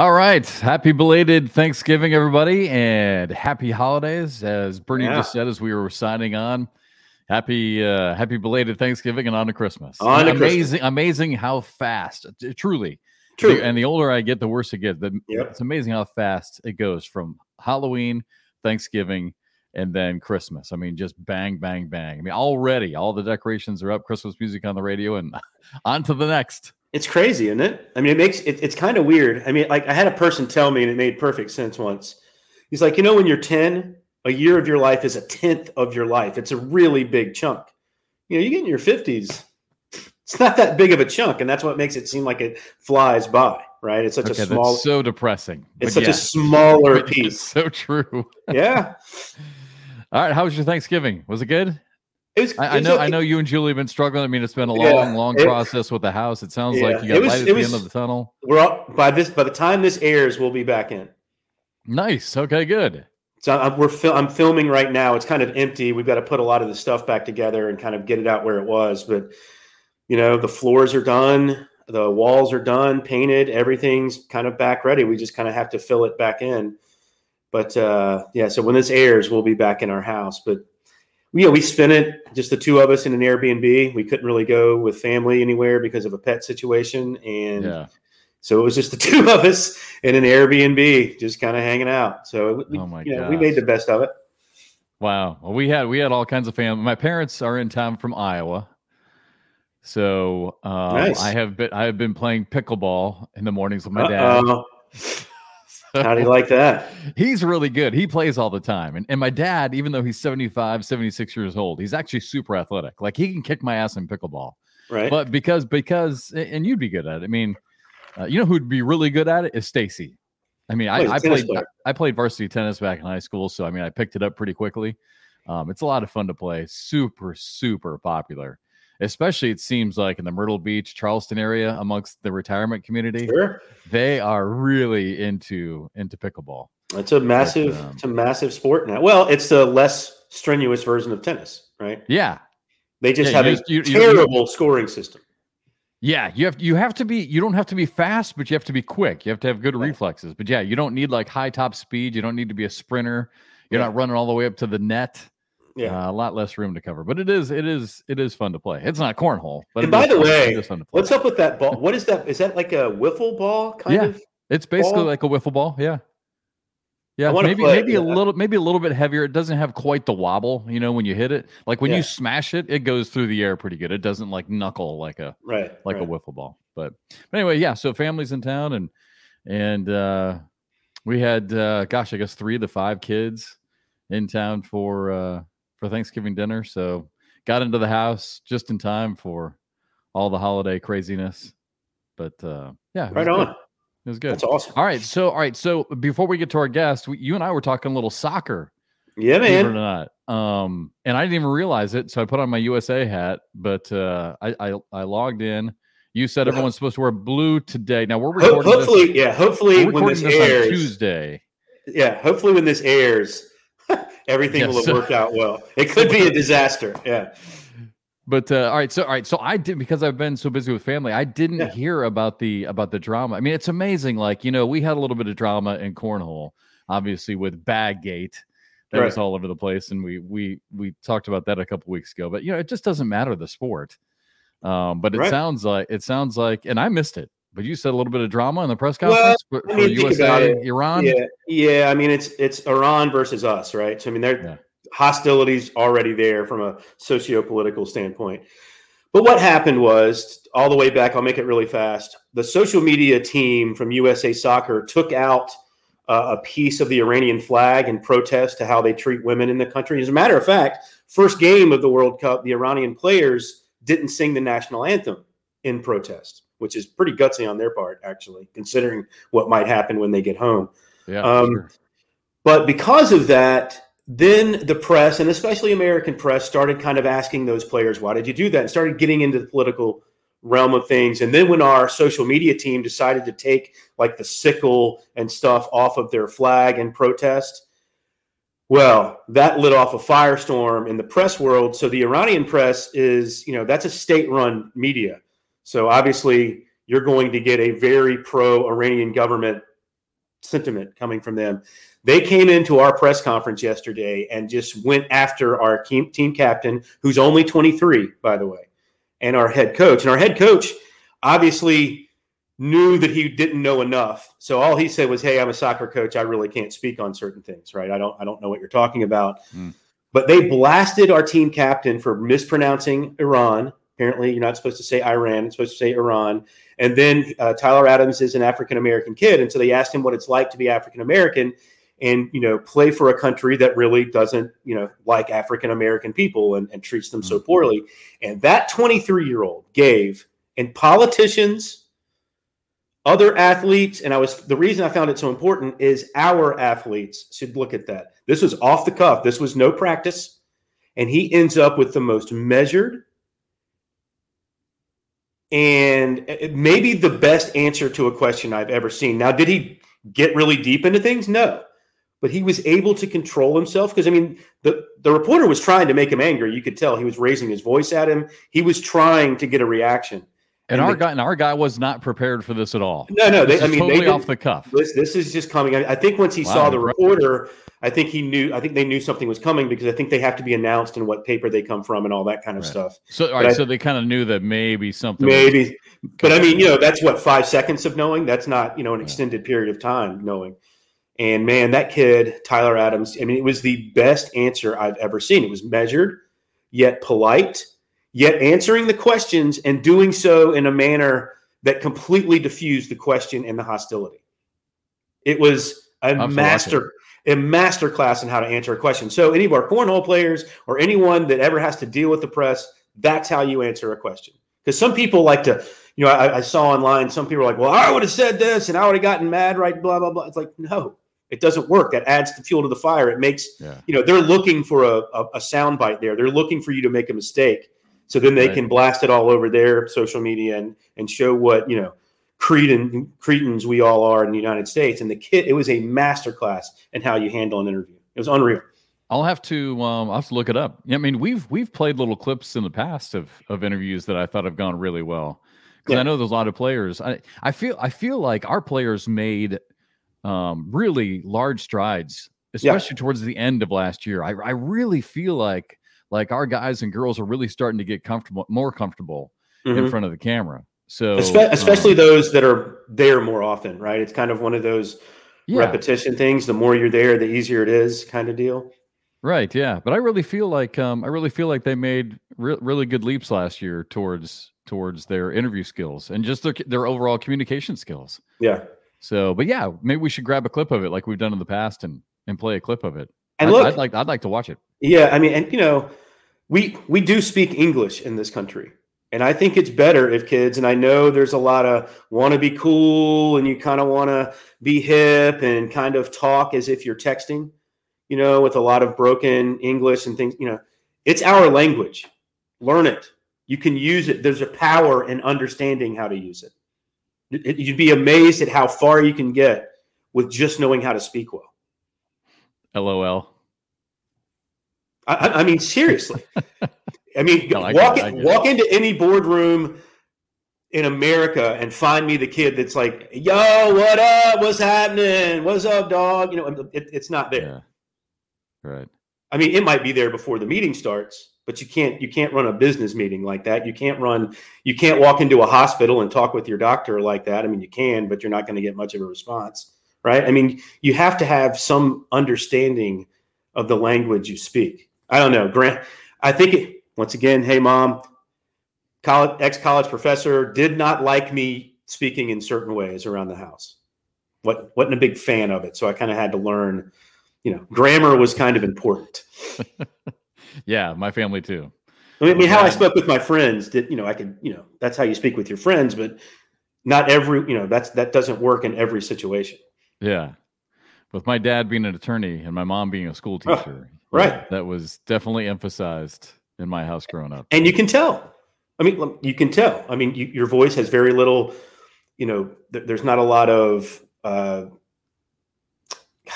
All right. Happy belated Thanksgiving, everybody, and happy holidays. As Bernie Yeah. just said as we were signing on. Happy uh happy belated Thanksgiving and on to Christmas. On to Christmas. amazing, amazing how fast t- truly. True. And the older I get, the worse it gets. The, Yep. It's amazing how fast it goes from Halloween, Thanksgiving, and then Christmas. I mean, just bang, bang, bang. I mean, already all the decorations are up, Christmas music on the radio, and on to the next. It's crazy, isn't it? I mean, it makes it, it's kind of weird. I mean, like I had a person tell me, and it made perfect sense once. He's like, you know, when you're 10, a year of your life is a tenth of your life. It's a really big chunk. You know, you get in your 50s, it's not that big of a chunk, and that's what makes it seem like it flies by, right? It's such Okay, a small, so depressing. it's such a smaller piece. so true. Yeah, All right, how was your Thanksgiving? Was it good? It was. I, I was know. I know you and Julie have been struggling. I mean, it's been a long, Yeah, long it- process with the house. It sounds like you got was- light at the end of the tunnel. We're all, by this by the time this airs, we'll be back in. Nice. Okay, good. So I'm, we're fil- I'm filming right now. It's kind of empty. We've got to put a lot of the stuff back together and kind of get it out where it was. But you know, the floors are done, the walls are done, painted, everything's kind of back ready. We just kind of have to fill it back in. But uh, yeah, so when this airs, we'll be back in our house. But you know, we spent it just the two of us in an Airbnb. We couldn't really go with family anywhere because of a pet situation, and Yeah. so it was just the two of us in an Airbnb, just kind of hanging out. So we, Oh you know, we made the best of it. Wow. Well, we had we had all kinds of family. My parents are in town from Iowa, so uh, Nice. I have been I have been playing pickleball in the mornings with my dad. How do you like that? He's really good. He plays all the time. And, and my dad, even though he's 75, 76 years old, he's actually super athletic. Like he can kick my ass in pickleball. Right? But because, because, and you'd be good at it. I mean, uh, you know who'd be really good at it is Stacy. I mean, I, I, played, player. I played varsity tennis back in high school. So, I mean, I picked it up pretty quickly. Um, it's a lot of fun to play. Super, super popular, especially it seems like in the Myrtle Beach, Charleston area amongst the retirement community. sure. They are really into, into pickleball. It's a massive, um, it's a massive sport now. Well, it's the less strenuous version of tennis, right? Yeah. They just Yeah, have you a you- you- terrible scoring system. Yeah, you have you have to be you don't have to be fast, but you have to be quick. You have to have good Right. reflexes. But yeah, you don't need like high top speed. You don't need to be a sprinter. You're Yeah. not running all the way up to the net. Yeah. Uh, a lot less room to cover. But it is it is it is fun to play. It's not cornhole, but And by the fun- way, it is fun to play. What's up with that ball? What is that? Is that like a wiffle ball kind Yeah. of? It's basically ball? like a wiffle ball. Yeah. Yeah, maybe play, maybe a little maybe a little bit heavier. It doesn't have quite the wobble, you know, when you hit it. Like when Yeah. you smash it, it goes through the air pretty good. It doesn't like knuckle like a Right. like right. a wiffle ball. But, but anyway, yeah. So families in town, and and uh, we had, uh, gosh, I guess three of the five kids in town for uh, for Thanksgiving dinner. So got into the house just in time for all the holiday craziness. But uh, yeah, Right was good. on. It was good. That's awesome. All right, so all right, so before we get to our guest, we, you and I were talking a little soccer Yeah, it or man. not. Um, and I didn't even realize it, so I put on my USA hat. But uh, I, I I logged in. You said Yeah. everyone's supposed to wear blue today. Now we're Ho- recording hopefully, this. yeah. Hopefully, when this this, airs, on Tuesday. yeah. Hopefully, when this airs, everything will have worked out well. It could be a disaster. Yeah. But uh, all right, so all right, so I did because I've been so busy with family. I didn't Yeah. hear about the about the drama. I mean, it's amazing. Like you know, we had a little bit of drama in cornhole, obviously with Baggate. That was all over the place, and we we we talked about that a couple weeks ago. But you know, it just doesn't matter the sport. Um, but it Right. sounds like it sounds like, and I missed it. But you said a little bit of drama in the press Well, conference for, I mean, USA it. Iran. Yeah, yeah. I mean, it's it's Iran versus us, right? So I mean, there Yeah. hostilities already there from a socio-political standpoint. But what happened was all the way back. I'll make it really fast. The social media team from USA Soccer took out uh, a piece of the Iranian flag in protest to how they treat women in the country. As a matter of fact, first game of the World Cup, the Iranian players didn't sing the national anthem in protest, which is pretty gutsy on their part, actually, considering what might happen when they get home. Yeah, Um, sure. But because of that, then the press and especially American press started kind of asking those players, why did you do that? And started getting into the political realm of things. And then when our social media team decided to take like the sickle and stuff off of their flag and protest, well, that lit off a firestorm in the press world. So the Iranian press is, you know, that's a state run media. So obviously you're going to get a very pro Iranian government sentiment coming from them. They came into our press conference yesterday and just went after our team, team captain, who's only 23, by the way, and our head coach. And our head coach obviously knew that he didn't know enough. So all he said was, "Hey, I'm a soccer coach. I really can't speak on certain things, right? I don't I don't know what you're talking about." Mm. But they blasted our team captain for mispronouncing Iran. Apparently, you're not supposed to say Iran; it's supposed to say Iran. And then uh, Tyler Adams is an African American kid, and so they asked him what it's like to be African American, and you know, play for a country that really doesn't, you know, like African American people and, and, treats them so poorly. And that 23 year old gave, and politicians, other athletes, and I was the reason I found it so important is our athletes should look at that. This was off the cuff. This was no practice, and he ends up with the most measured and uh, uh, maybe the best answer to a question I've ever seen. Now, did he get really deep into things? No, but he was able to control himself because I mean, the the reporter was trying to make him angry. You could tell he was raising his voice at him. He was trying to get a reaction. And, and our the, guy and our guy was not prepared for this at all. No, no, they, I mean, totally they off the cuff. This, this is just coming. I, I think once he wow, saw the reporter, I think he knew. I think they knew something was coming because I think they have to be announced and what paper they come from and all that kind of right. stuff. So, all right, I, so they kind of knew that maybe something. Maybe, but I mean, you know, that's what five seconds of knowing. That's not you know an extended period of time knowing. And man, that kid, Tyler Adams. I mean, it was the best answer I've ever seen. It was measured, yet polite, yet answering the questions and doing so in a manner that completely diffused the question and the hostility. It was a Absolutely. master a master class in how to answer a question. So any of our cornhole players or anyone that ever has to deal with the press, that's how you answer a question. Because some people like to, you know, I, I, saw online some people are like, well, I would have said this and I would have gotten mad, right? Blah blah blah. It's like no, it doesn't work. That adds the fuel to the fire. It makes, yeah. you know, they're looking for a, a, a sound bite there. They're looking for you to make a mistake so then they right. can blast it all over their social media and and show what you know Cretan Cretans we all are in the United States. And the kit, it was a masterclass in how you handle an interview. It was unreal. I'll have to um, I'll have to look it up. I mean, we've we've played little clips in the past of of interviews that I thought have gone really well. Because yeah. I know there's a lot of players. I, I feel I feel like our players made um, really large strides, especially yeah. towards the end of last year. I, I really feel like like our guys and girls are really starting to get comfortable, more comfortable mm-hmm. in front of the camera. So especially um, those that are there more often, right? It's kind of one of those yeah. repetition things. The more you're there, the easier it is, kind of deal. Right. Yeah. But I really feel like um, I really feel like they made re- really good leaps last year towards towards their interview skills and just their their overall communication skills. Yeah. So, but yeah, maybe we should grab a clip of it like we've done in the past and and play a clip of it. And I'd, look, I'd like I'd like to watch it. Yeah, I mean, and you know, we we do speak English in this country. And I think it's better if kids, and I know there's a lot of want to be cool and you kind of want to be hip and kind of talk as if you're texting, you know, with a lot of broken English and things, you know, it's our language. Learn it. You can use it. There's a power in understanding how to use it. You'd be amazed at how far you can get with just knowing how to speak well. LOL. I, I mean, seriously. I mean, no, I walk walk into any boardroom in America and find me the kid that's like, "Yo, what up? What's happening? What's up, dog?" You know, it, it's not there. Yeah. Right. I mean, it might be there before the meeting starts, but you can't you can't run a business meeting like that. You can't run you can't walk into a hospital and talk with your doctor like that. I mean, you can, but you're not going to get much of a response, right? I mean, you have to have some understanding of the language you speak. I don't know, Grant. I think it, once again, hey mom, college ex college professor did not like me speaking in certain ways around the house. What wasn't a big fan of it, so I kind of had to learn. You know, grammar was kind of important. yeah, my family too. I mean, how I spoke with my friends did you know I could you know that's how you speak with your friends, but not every you know that's that doesn't work in every situation. Yeah, with my dad being an attorney and my mom being a school teacher, oh, right? that was definitely emphasized in my house growing up. And you can tell. I mean, you can tell. I mean, you, your voice has very little. You know, th- there's not a lot of. Uh,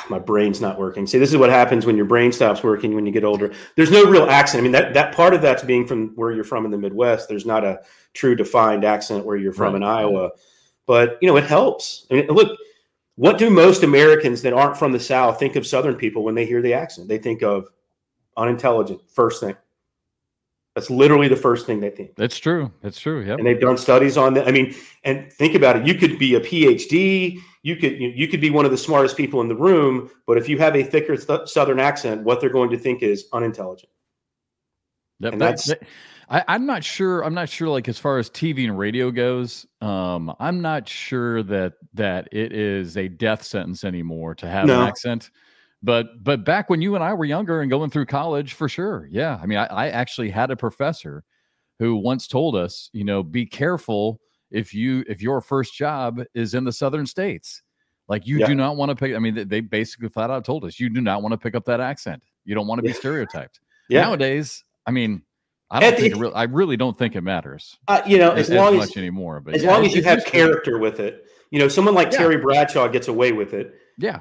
my brain's not working. See, this is what happens when your brain stops working when you get older. There's no real accent. I mean, that that part of that's being from where you're from in the Midwest. There's not a true defined accent where you're from right. in Iowa, but you know, it helps. I mean, look, What do most Americans that aren't from the South think of Southern people when they hear the accent? They think of unintelligent, first thing. That's literally the first thing they think. That's true. That's true. Yeah. And they've done studies on that. I mean, and think about it. You could be a PhD. You could you, could be one of the smartest people in the room, but if you have a thicker th- Southern accent, what they're going to think is unintelligent. That, And that- that's- that- I, I'm not sure. I'm not sure. Like as far as TV and radio goes, um, I'm not sure that that it is a death sentence anymore to have No. an accent. But but back when you and I were younger and going through college, for sure, yeah. I mean, I, I actually had a professor who once told us, you know, be careful if you if your first job is in the southern states. Like you Yeah. do not want to pick. I mean, they- they basically flat out told us you do not want to pick up that accent. You don't want to be stereotyped Yeah. nowadays i mean i don't think the- it really, i really don't think it matters Uh, you know, as, as long as much anymore but as yeah, long as you have character with it. You know, someone like Yeah. Terry Bradshaw gets away with it. yeah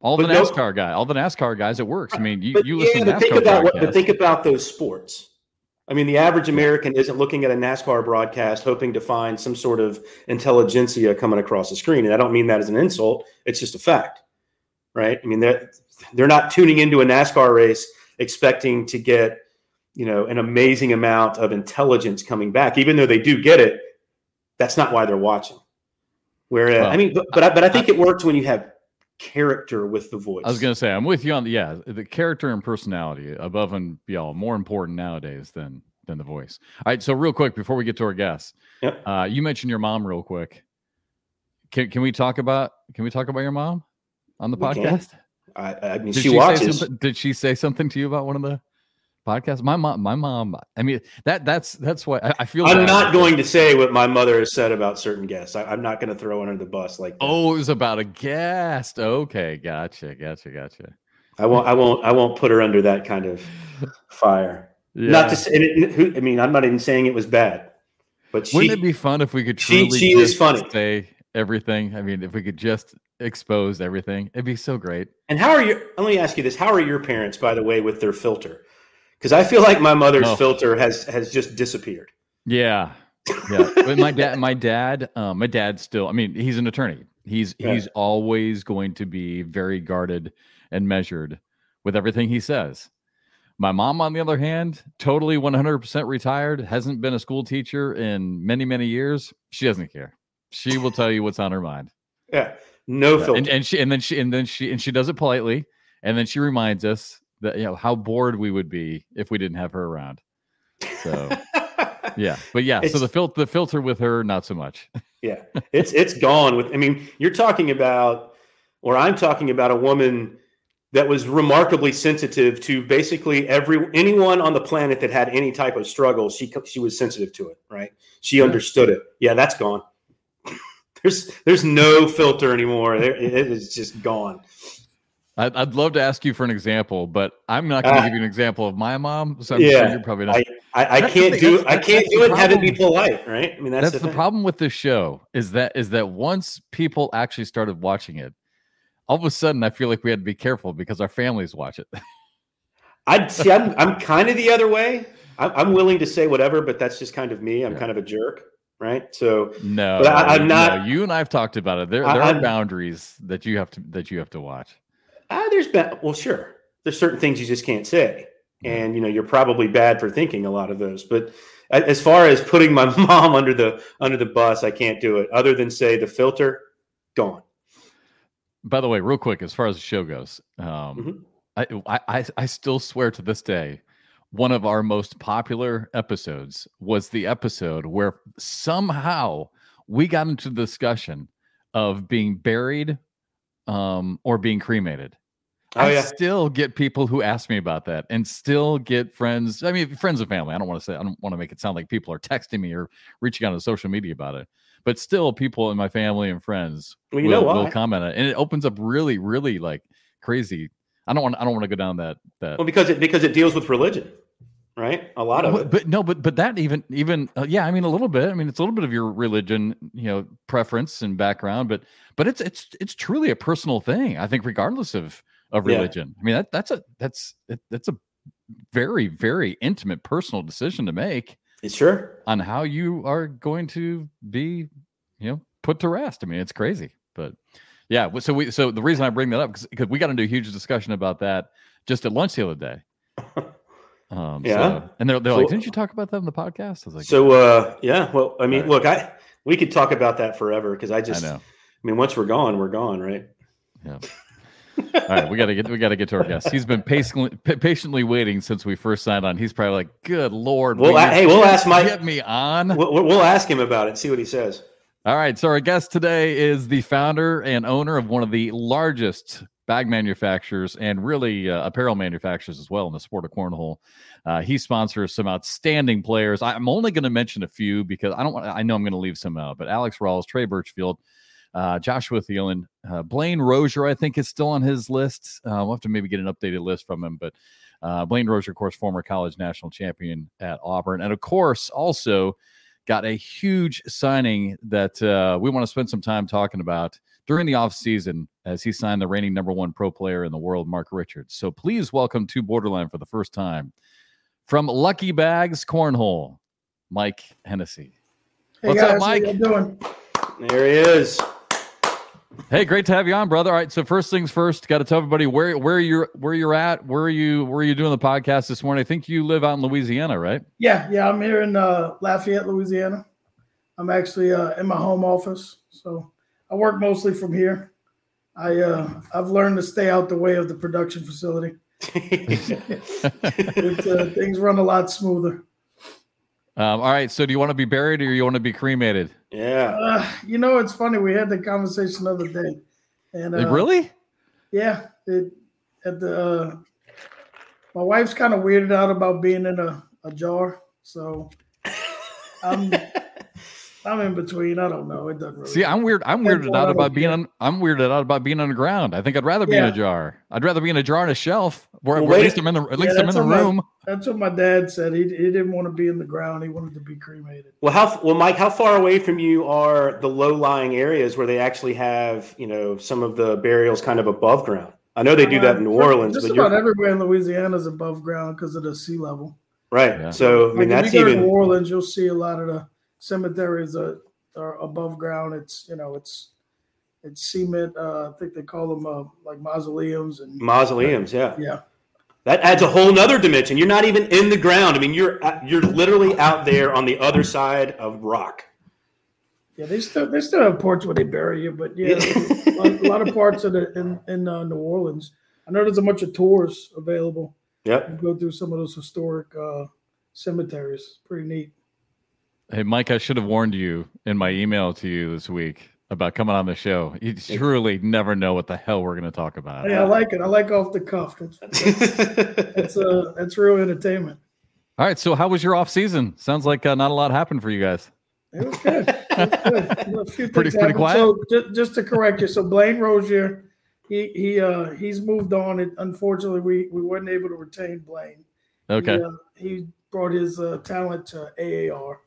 all the But no- nascar guy all the nascar guys it works i mean you, But you yeah, listen to but think NASCAR about what, but think about those sports. I mean, the average American isn't looking at a NASCAR broadcast hoping to find some sort of intelligentsia coming across the screen. And I don't mean that as an insult. It's just a fact, right? I mean, they're, they're not tuning into a NASCAR race expecting to get, you know, an amazing amount of intelligence coming back, even though they do get it. That's not why they're watching. Whereas, Well, I mean, but, but I, but I think it works when you have character with the voice. i was going to say i'm with you on the yeah the character and personality above and beyond more important nowadays than than the voice all right so real quick before we get to our guests Yep. uh you mentioned your mom real quick can, can we talk about can we talk about your mom on the We podcast I, I mean, Did she, say watches. did she say something to you about one of the podcasts? My mom, my mom. I mean, that that's that's why I, I feel. I'm bad not going to say what my mother has said about certain guests. I, I'm not going to throw under the bus like that. Oh, it was about a guest. Okay, gotcha, gotcha, gotcha. I won't. I won't. I won't put her under that kind of fire. Yeah. Not to say. it- who- I mean, I'm not even saying it was bad, but she. Wouldn't it be fun if we could she- truly she is funny. say everything? I mean, if we could just expose everything, it'd be so great. and how are you? Let me ask you this: How are your parents, by the way, with their filter? Because I feel like my mother's Oh. filter has has just disappeared. Yeah. Yeah. but my dad, my dad, um, my dad still, I mean, he's an attorney. He's Yeah. he's always going to be very guarded and measured with everything he says. My mom, on the other hand, totally 100% retired, hasn't been a school teacher in many, many years. She doesn't care. She will tell you what's on her mind. Yeah, no filter. And, and she and then she and then she and she does it politely. And then she reminds us that you know how bored we would be if we didn't have her around. So yeah. But yeah, so the filter the filter with her, not so much. Yeah, it's it's gone. With I mean, you're talking about, or I'm talking about a woman that was remarkably sensitive to basically every anyone on the planet that had any type of struggle. She she was sensitive to it, right? She Yeah. understood it. Yeah, that's gone. there's there's no filter anymore. There, it is just gone. I'd, I'd love to ask you for an example, but I'm not going to Ah. give you an example of my mom. So I'm sure Yeah, you're probably not. I I, I can't do I can't do it. and Have it be polite, right? I mean, that's, That's, the, the, problem with this show is that is that once people actually started watching it, all of a sudden I feel like we had to be careful because our families watch it. I'd see. I'm I'm kind of the other way. I'm, I'm willing to say whatever, but that's just kind of me. I'm Yeah. kind of a jerk, right? So No, But I- I'm no, not- you and I've talked about it. There, I- there are I'm- boundaries that you have to that you have to watch. Ah, there's been well, sure. There's certain things you just can't say, and you know you're probably bad for thinking a lot of those. But as far as putting my mom under the under the bus, I can't do it. Other than say the filter, gone. By the way, real quick, as far as the show goes, um, Mhm. I, I I I still swear to this day, one of our most popular episodes was the episode where somehow we got into the discussion of being buried um, or being cremated. Oh I yeah, still get people who ask me about that, and still get friends. I mean, friends and family. I don't want to say. I don't want to make it sound like people are texting me or reaching out on social media about it. But still, people in my family and friends well will, know will comment on it, and it opens up really, really like crazy. I don't want. I don't want to go down that that. Well, because it because it deals with religion, right? A lot of but, it. but no, but but that even even uh, yeah. I mean, a little bit. I mean, it's a little bit of your religion, you know, preference and background, but but it's it's it's truly a personal thing. I think, regardless of of Yeah. religion. I mean, that that's a that's it, that's a very very intimate personal decision to make It's sure. on how you are going to be, you know, put to rest. I mean, it's crazy, but Yeah. So we so the reason I bring that up because we got into a huge discussion about that just at lunch the other day. Um, Yeah. so- and they're, they're So- like, didn't you talk about that in the podcast? I was like, So uh, yeah, well, I mean, Right. look, I we could talk about that forever because I just, I I, mean, once we're gone, we're gone, right? Yeah. All right, we gotta get we gotta get to our guest. He's been patiently patiently waiting since we first signed on. He's probably like, "Good lord, Well, will I- hey, we'll ask Mike- Get me on. We'll, we'll ask him about it, see what he says. All right. So our guest today is the founder and owner of one of the largest bag manufacturers and really uh, apparel manufacturers as well in the sport of cornhole. Uh, he sponsors some outstanding players. I, I'm only going to mention a few because I don't want. I know I'm going to leave some out. But Alex Rawls, Trey Birchfield, uh, Joshua Thielen, uh, Blaine Rozier, I think is still on his list. Uh, we'll have to maybe get an updated list from him, but. Uh, Blaine Rozier, of course, former college national champion at Auburn, and of course, also got a huge signing that uh, we want to spend some time talking about during the offseason as he signed the reigning number one pro player in the world, Mark Richards. So please welcome to Borderline for the first time from Lucky Bags Cornhole, Mike Hennessy. Hey What's guys, up, Mike? How you doing? There he is. Hey, great to have you on, brother. All right, so first things first, got to tell everybody where where you're where you're at. Where are you where are you doing the podcast this morning? I think you live out in Louisiana, right? Yeah, yeah. I'm here in uh, Lafayette, Louisiana. I'm actually uh, in my home office, so I work mostly from here. I uh, I've learned to stay out the way of the production facility. It's, uh, things run a lot smoother. Um, all right, so do you want to be buried or you want to be cremated? yeah. Uh, you know, it's funny. We had the conversation the other day, and uh, really? Yeah, it at the uh, my wife's kind of weirded out about being in a, a jar, so I'm I'm in between. I don't know. It doesn't really. See, I'm weird. I'm Depends weirded out about being on. I'm weirded out about being underground. I think I'd rather be in a jar. I'd rather be in a jar on a shelf. Where, Well, where at least I'm in the. At least I'm in that's the what my- room. That's what my dad said. He, he didn't want to be in the ground. He wanted to be cremated. Well, how well, Mike? How far away from you are the low-lying areas where they actually have, you know, some of the burials kind of above ground? I know they do that in New Uh, Orleans, Just but about everywhere in Louisiana is above ground because of the sea level. right. Yeah. So I Like mean, if that's you go to even New Orleans, you'll see a lot of the cemeteries are, are above ground. It's you know it's it's cement. Uh, I think they call them uh, like mausoleums and mausoleums. Yeah, yeah. that adds a whole nother dimension. You're not even in the ground. I mean, you're you're literally out there on the other side of rock. Yeah, they still they still have parts where they bury you, but yeah, a, lot, a lot of parts of the in in uh, New Orleans. I know there's a bunch of tours available. Yep. You go through some of those historic uh, cemeteries. Pretty neat. Hey, Mike, I should have warned you in my email to you this week about coming on the show. You truly never know what the hell we're going to talk about. Hey, I like it. I like off the cuff. That's that's, that's uh that's real entertainment. All right, so how was your off season? Sounds like uh, not a lot happened for you guys. It was good. It was good. A few Pretty- things pretty happened. quiet? So just, just to correct you, so Blaine Rozier, he he uh he's moved on. It unfortunately we we weren't able to retain Blaine. Okay. He, uh, he brought his uh, talent to AAR.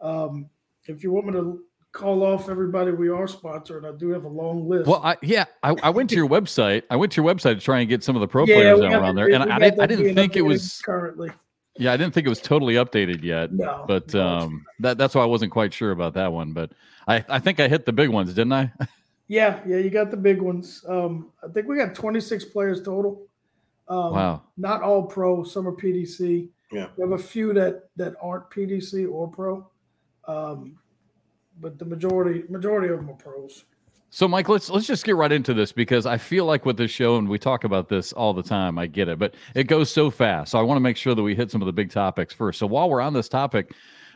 Um, if you want me to call off everybody we are sponsored, I do have a long list. Well, I, yeah, I, I went to your website. I went to your website to try and get some of the pro yeah, players that were on there, and we I, didn't, I didn't think it was. currently. Yeah, I didn't think it was totally updated yet. No, but no. um, that that's why I wasn't quite sure about that one. But I, I think I hit the big ones, didn't I? yeah, yeah, you got the big ones. Um, I think we got 26 players total. Um, wow. Not all pro. Some are PDC. Yeah. We have a few that that aren't PDC or pro, um, but the majority majority of them are pros. So, Mike, let's let's just get right into this because I feel like with this show, and we talk about this all the time. I get it, but it goes so fast. So, I want to make sure that we hit some of the big topics first. So, while we're on this topic,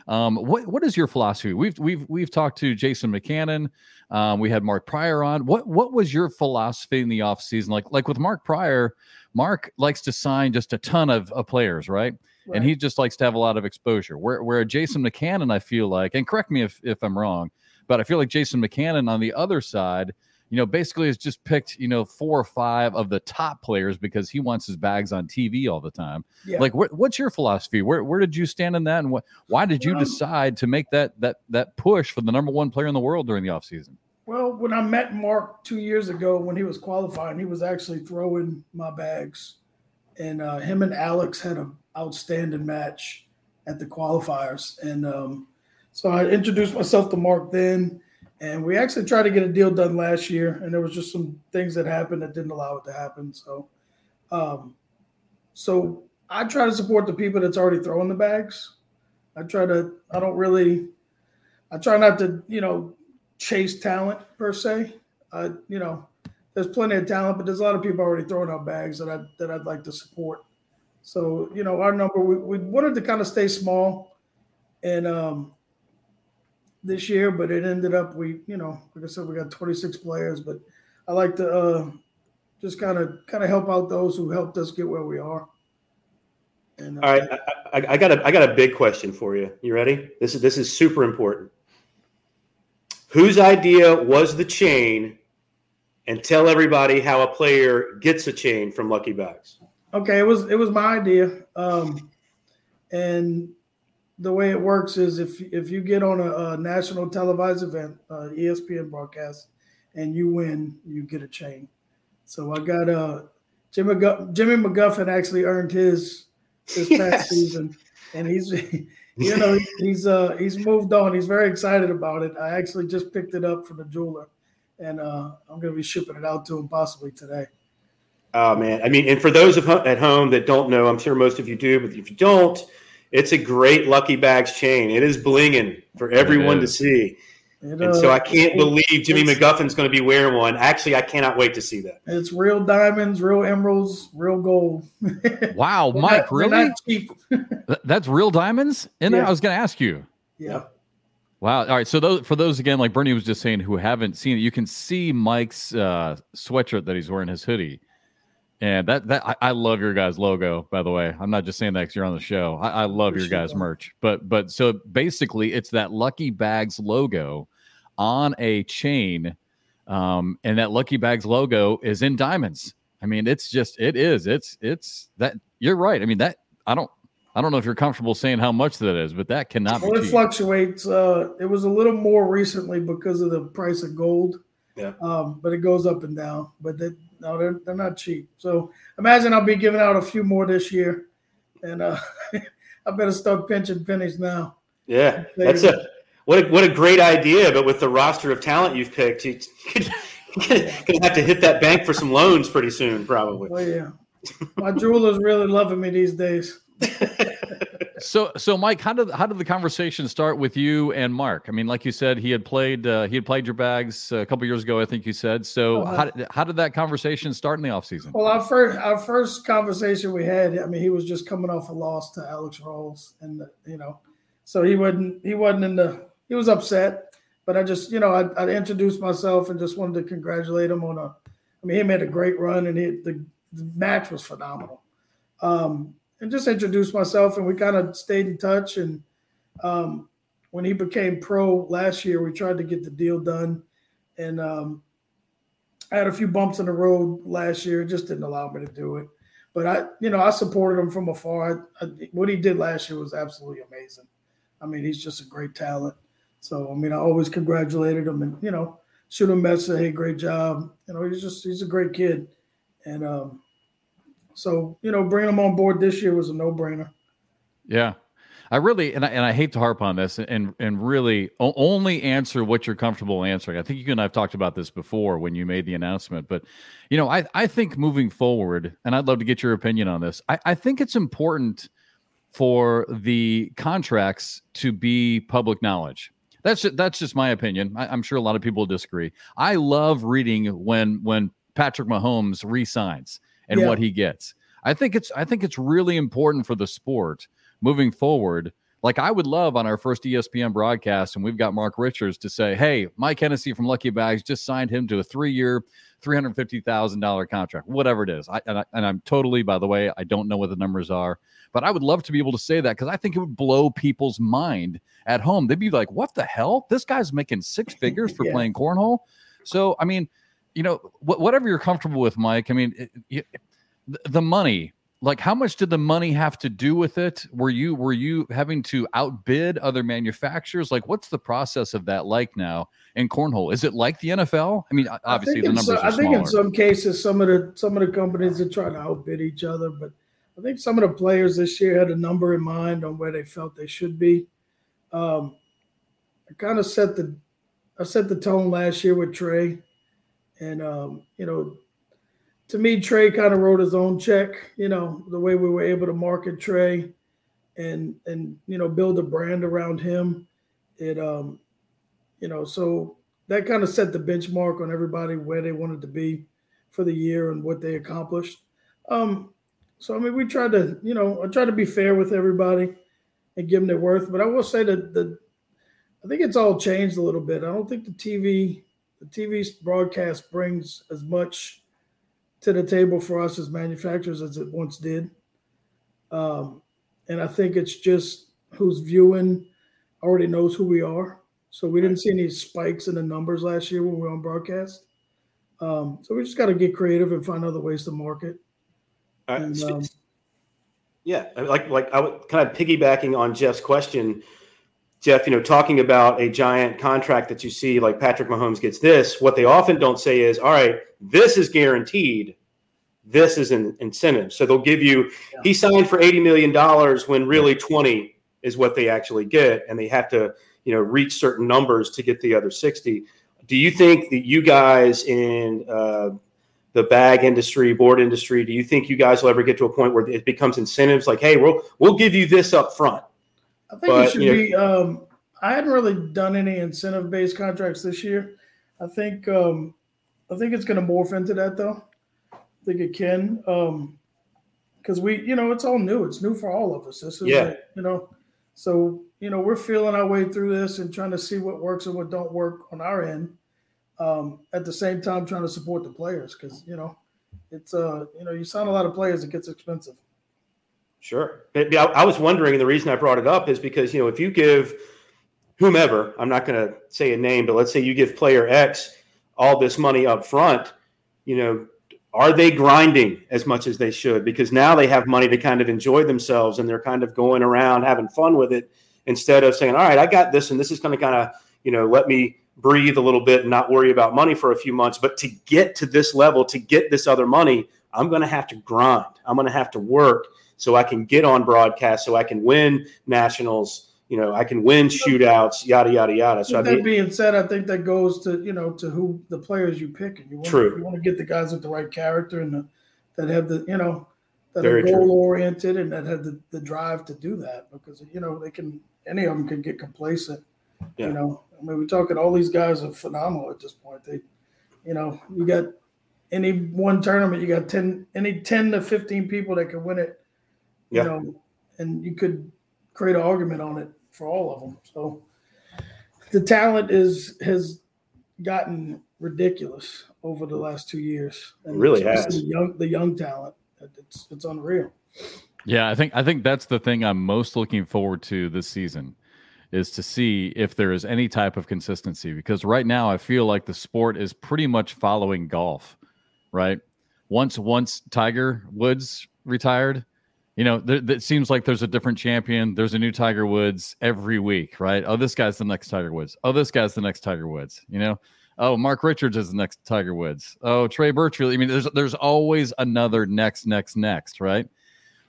um, what what is your philosophy? We've we've we've talked to Jason McCannon. Um, we had Mark Pryor on. What what was your philosophy in the off season? Like like with Mark Pryor, Mark likes to sign just a ton of, of players, right? Right. And he just likes to have a lot of exposure. Where where Jason McCannon, I feel like, and correct me if if I'm wrong, but I feel like Jason McCannon on the other side, you know, basically has just picked, you know, four or five of the top players because he wants his bags on TV all the time. Yeah. Like, what, what's your philosophy? Where where did you stand in that, and what why did you Um, decide to make that that that push for the number one player in the world during the offseason? Well, when I met Mark two years ago when he was qualifying, he was actually throwing my bags, and uh, him and Alex had an outstanding match at the qualifiers, and um, so I introduced myself to Mark then, And we actually tried to get a deal done last year, and there was just some things that happened that didn't allow it to happen. So, um, so I try to support the people that's already throwing the bags. I try to. I don't really. I try not to, you know, chase talent per se. I, you know, there's plenty of talent, but there's a lot of people already throwing out bags that I that I'd like to support. So, you know, our number we, we wanted to kind of stay small, and um, this year, but it ended up we, you know, like I said, we got 26 players, but I like to uh, just kind of kind of help out those who helped us get where we are. And, uh, All right, I, I, I, got a I got a big question for you. You ready? This is this is super important. Whose idea was the chain? And tell everybody how a player gets a chain from Lucky Bags. Okay, it was it was my idea, um, and the way it works is if if you get on a, a national televised event, uh, ESPN broadcast, and you win, you get a chain. So I got uh, Jimmy McGuff- Jimmy McGuffin actually earned his this past yes. season, and he's you know he's uh he's moved on. He's very excited about it. I actually just picked it up from the jeweler, and uh, I'm going to be shipping it out to him possibly today. Oh man, I mean, and for those of at home that don't know, I'm sure most of you do, but if you don't it's a great Lucky Bags chain. It is blinging for everyone to see. It, uh, and so I can't believe Jimmy McGuffin's going to be wearing one. Actually, I cannot wait to see that. It's real diamonds, real emeralds, real gold. wow, Mike, not, really? cheap. That's real diamonds in yeah. there? I was going to ask you. Yeah. Wow. All right. So those for those again, like Bernie was just saying, who haven't seen it, you can see Mike's uh, sweatshirt that he's wearing, his hoodie. And that that I, I, love your guys' logo, by the way. I'm not just saying that because you're on the show. I, I love your guys' merch. But but so basically, it's that Lucky Bags logo on a chain, um, and that Lucky Bags logo is in diamonds. I mean, it's just it is. It's it's that you're right. I mean that I don't I don't know if you're comfortable saying how much that is, but that cannot well, be. It fluctuates. Uh, it was a little more recently because of the price of gold. Yeah. Um, but it goes up and down. But that no, they're they're not cheap. So imagine I'll be giving out a few more this year, and uh, I better start pinching pennies now. Yeah, that's a what a what a great idea. But with the roster of talent you've picked, you, are gonna have to hit that bank for some loans pretty soon, probably. Oh yeah, my jeweler's really loving me these days. So so Mike, how did how did the conversation start with you and Mark? I mean, like you said, he had played uh, he had played your bags a couple years ago, I think you said. So uh-huh. how did, how did that conversation start in the offseason? Well, our first our first conversation we had, I mean, he was just coming off a loss to Alex Rolls, and you know, so he wasn't he wasn't in the he was upset, but I just you know I, I introduced myself and just wanted to congratulate him on a. I mean, he made a great run, and he, the, the match was phenomenal. Um, and just introduced myself, and we kind of stayed in touch. And um, when he became pro last year, we tried to get the deal done, and um, I had a few bumps in the road last year. It just didn't allow me to do it. But I, you know, I supported him from afar. I, I, what he did last year was absolutely amazing. I mean, he's just a great talent. So, I mean, I always congratulated him and, you know, shoot him message, hey, great job. You know, he's just, he's a great kid. And, um, so, you know, bringing him on board this year was a no brainer. Yeah. I really and I, and I hate to harp on this and and really only answer what you're comfortable answering. I think you and I've talked about this before when you made the announcement, but you know, I I think moving forward, and I'd love to get your opinion on this. I, I think it's important for the contracts to be public knowledge. That's just, that's just my opinion. I, I'm sure a lot of people disagree. I love reading when when Patrick Mahomes resigns and yeah. what he gets. I think it's I think it's really important for the sport moving forward. Like I would love on our first ESPN broadcast, and we've got Mark Richards to say, "Hey, Mike Hennessy from Lucky Bags just signed him to a three-year, three hundred fifty thousand dollar contract, whatever it is." I and, I and I'm totally, by the way, I don't know what the numbers are, but I would love to be able to say that because I think it would blow people's mind at home. They'd be like, "What the hell? This guy's making six figures for yeah. playing cornhole." So, I mean, you know, wh- whatever you're comfortable with, Mike. I mean, it, it, the money like how much did the money have to do with it? Were you were you having to outbid other manufacturers? Like what's the process of that like now in cornhole? Is it like the nfl i mean obviously I the numbers so, i think in some cases some of the some of the companies are trying to outbid each other but i think some of the players this year had a number in mind on where they felt they should be. Um, i kind of set the I set the tone last year with Trey, and um, you know, to me, Trey kind of wrote his own check. You know, the way we were able to market Trey, and and you know, build a brand around him. It um, you know, so that kind of set the benchmark on everybody where they wanted to be for the year and what they accomplished. Um, so I mean, we tried to, you know, I try to be fair with everybody and give them their worth. But I will say that the, I think it's all changed a little bit. I don't think the TV, the TV broadcast brings as much to the table for us as manufacturers as it once did. Um, and I think it's just who's viewing already knows who we are. So we didn't see any spikes in the numbers last year when we were on broadcast. Um, so we just got to get creative and find other ways to market. Uh, and, um, yeah, like like I would kind of piggybacking on Jeff's question, Jeff. You know, talking about a giant contract that you see, like Patrick Mahomes gets this. What they often don't say is, "All right, this is guaranteed. This is an incentive." So they'll give you. Yeah. He signed for eighty million dollars when really twenty is what they actually get, and they have to you know reach certain numbers to get the other 60 do you think that you guys in uh, the bag industry board industry do you think you guys will ever get to a point where it becomes incentives like hey we'll we'll give you this up front i think but, it should know, be um, i hadn't really done any incentive based contracts this year i think um, i think it's going to morph into that though i think it can because um, we you know it's all new it's new for all of us this is yeah. you know so, you know, we're feeling our way through this and trying to see what works and what don't work on our end. Um, at the same time, trying to support the players because you know, it's uh, you know, you sign a lot of players, it gets expensive. Sure. I was wondering, and the reason I brought it up is because you know, if you give whomever, I'm not going to say a name, but let's say you give player X all this money up front, you know, are they grinding as much as they should? Because now they have money to kind of enjoy themselves and they're kind of going around having fun with it instead of saying, all right, I got this and this is going to kind of, you know, let me breathe a little bit and not worry about money for a few months. But to get to this level, to get this other money, I'm going to have to grind. I'm going to have to work so I can get on broadcast, so I can win nationals you know, I can win shootouts, yada yada yada. So that I mean, being said, I think that goes to you know to who the players you pick, and you want, true. You want to get the guys with the right character and the, that have the you know that Very are goal oriented and that have the, the drive to do that because you know they can any of them can get complacent. Yeah. You know, I mean, we're talking all these guys are phenomenal at this point. They, you know, you got any one tournament, you got ten any ten to fifteen people that can win it. You yeah. know, and you could create an argument on it for all of them. So the talent is has gotten ridiculous over the last two years. And really has the young the young talent. It's it's unreal. Yeah, I think I think that's the thing I'm most looking forward to this season is to see if there is any type of consistency because right now I feel like the sport is pretty much following golf, right? Once once Tiger Woods retired, you know, it seems like there's a different champion. There's a new Tiger Woods every week, right? Oh, this guy's the next Tiger Woods. Oh, this guy's the next Tiger Woods. You know, oh, Mark Richards is the next Tiger Woods. Oh, Trey Birchfield. I mean, there's there's always another next, next, next, right?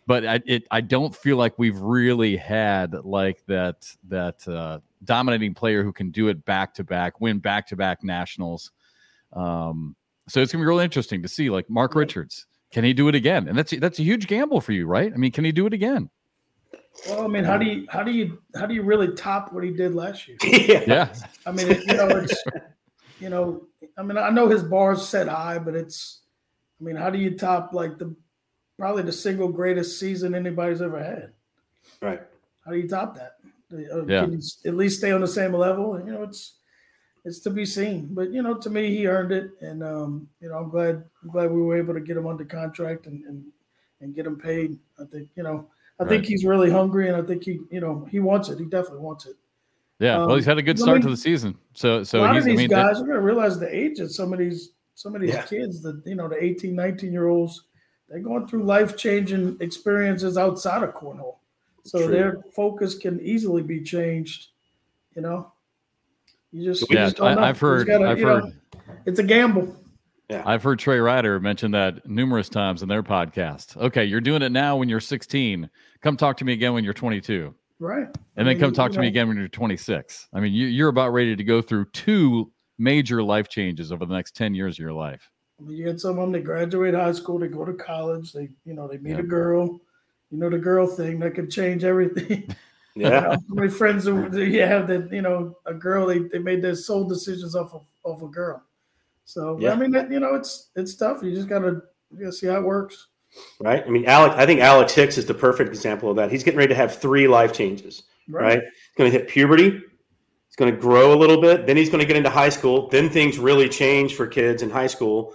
But I it I don't feel like we've really had like that that uh, dominating player who can do it back to back, win back to back nationals. Um, so it's gonna be really interesting to see like Mark Richards can he do it again? And that's that's a huge gamble for you, right? I mean, can he do it again? Well, I mean, how do you how do you how do you really top what he did last year? yeah. I mean, it, you know, it's you know, I mean, I know his bar's set high, but it's, I mean, how do you top like the probably the single greatest season anybody's ever had? Right. How do you top that? Uh, yeah. Can you at least stay on the same level? You know, it's it's to be seen. But you know, to me, he earned it, and um, you know, I'm glad I'm glad we were able to get him under contract and and, and get him paid. I think you know, I right. think he's really hungry, and I think he you know he wants it. He definitely wants it. Yeah, um, well, he's had a good start I mean, to the season. So so a lot of these I mean, guys are going to realize the age of some of these some of these yeah. kids, that you know the 18, 19 year olds, they're going through life changing experiences outside of cornhole. So True. their focus can easily be changed. You know, you just, yeah, just I, have heard. Gotta, I've heard. Know, it's a gamble. Yeah. I've heard Trey Ryder mention that numerous times in their podcast. Okay, you're doing it now when you're 16. Come talk to me again when you're 22. Right. And then come talk to know, me again when you're 26. I mean, you, you're about ready to go through two major life changes over the next 10 years of your life. I mean, you get some of them that graduate high school, they go to college, they, you know, they meet yeah. a girl, you know, the girl thing that could change everything. Yeah. my friends uh, who you have that, you know, a girl, they, they made their sole decisions off of, off a girl. So, yeah. I mean, that, you know, it's, it's tough. You just got to, you got to see how it works. Right. I mean, Alex, I think Alex Hicks is the perfect example of that. He's getting ready to have three life changes, right? right? He's going to hit puberty. He's going to grow a little bit. Then he's going to get into high school. Then things really change for kids in high school.